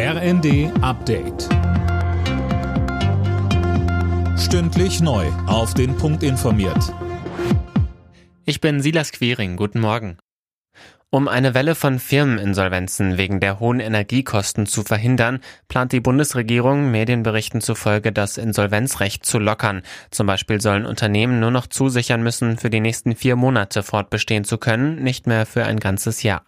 RND Update. Stündlich neu. Auf den Punkt informiert. Ich bin Silas Quiring. Guten Morgen. Um eine Welle von Firmeninsolvenzen wegen der hohen Energiekosten zu verhindern, plant die Bundesregierung Medienberichten zufolge das Insolvenzrecht zu lockern. Zum Beispiel sollen Unternehmen nur noch zusichern müssen, für die nächsten vier Monate fortbestehen zu können, nicht mehr für ein ganzes Jahr.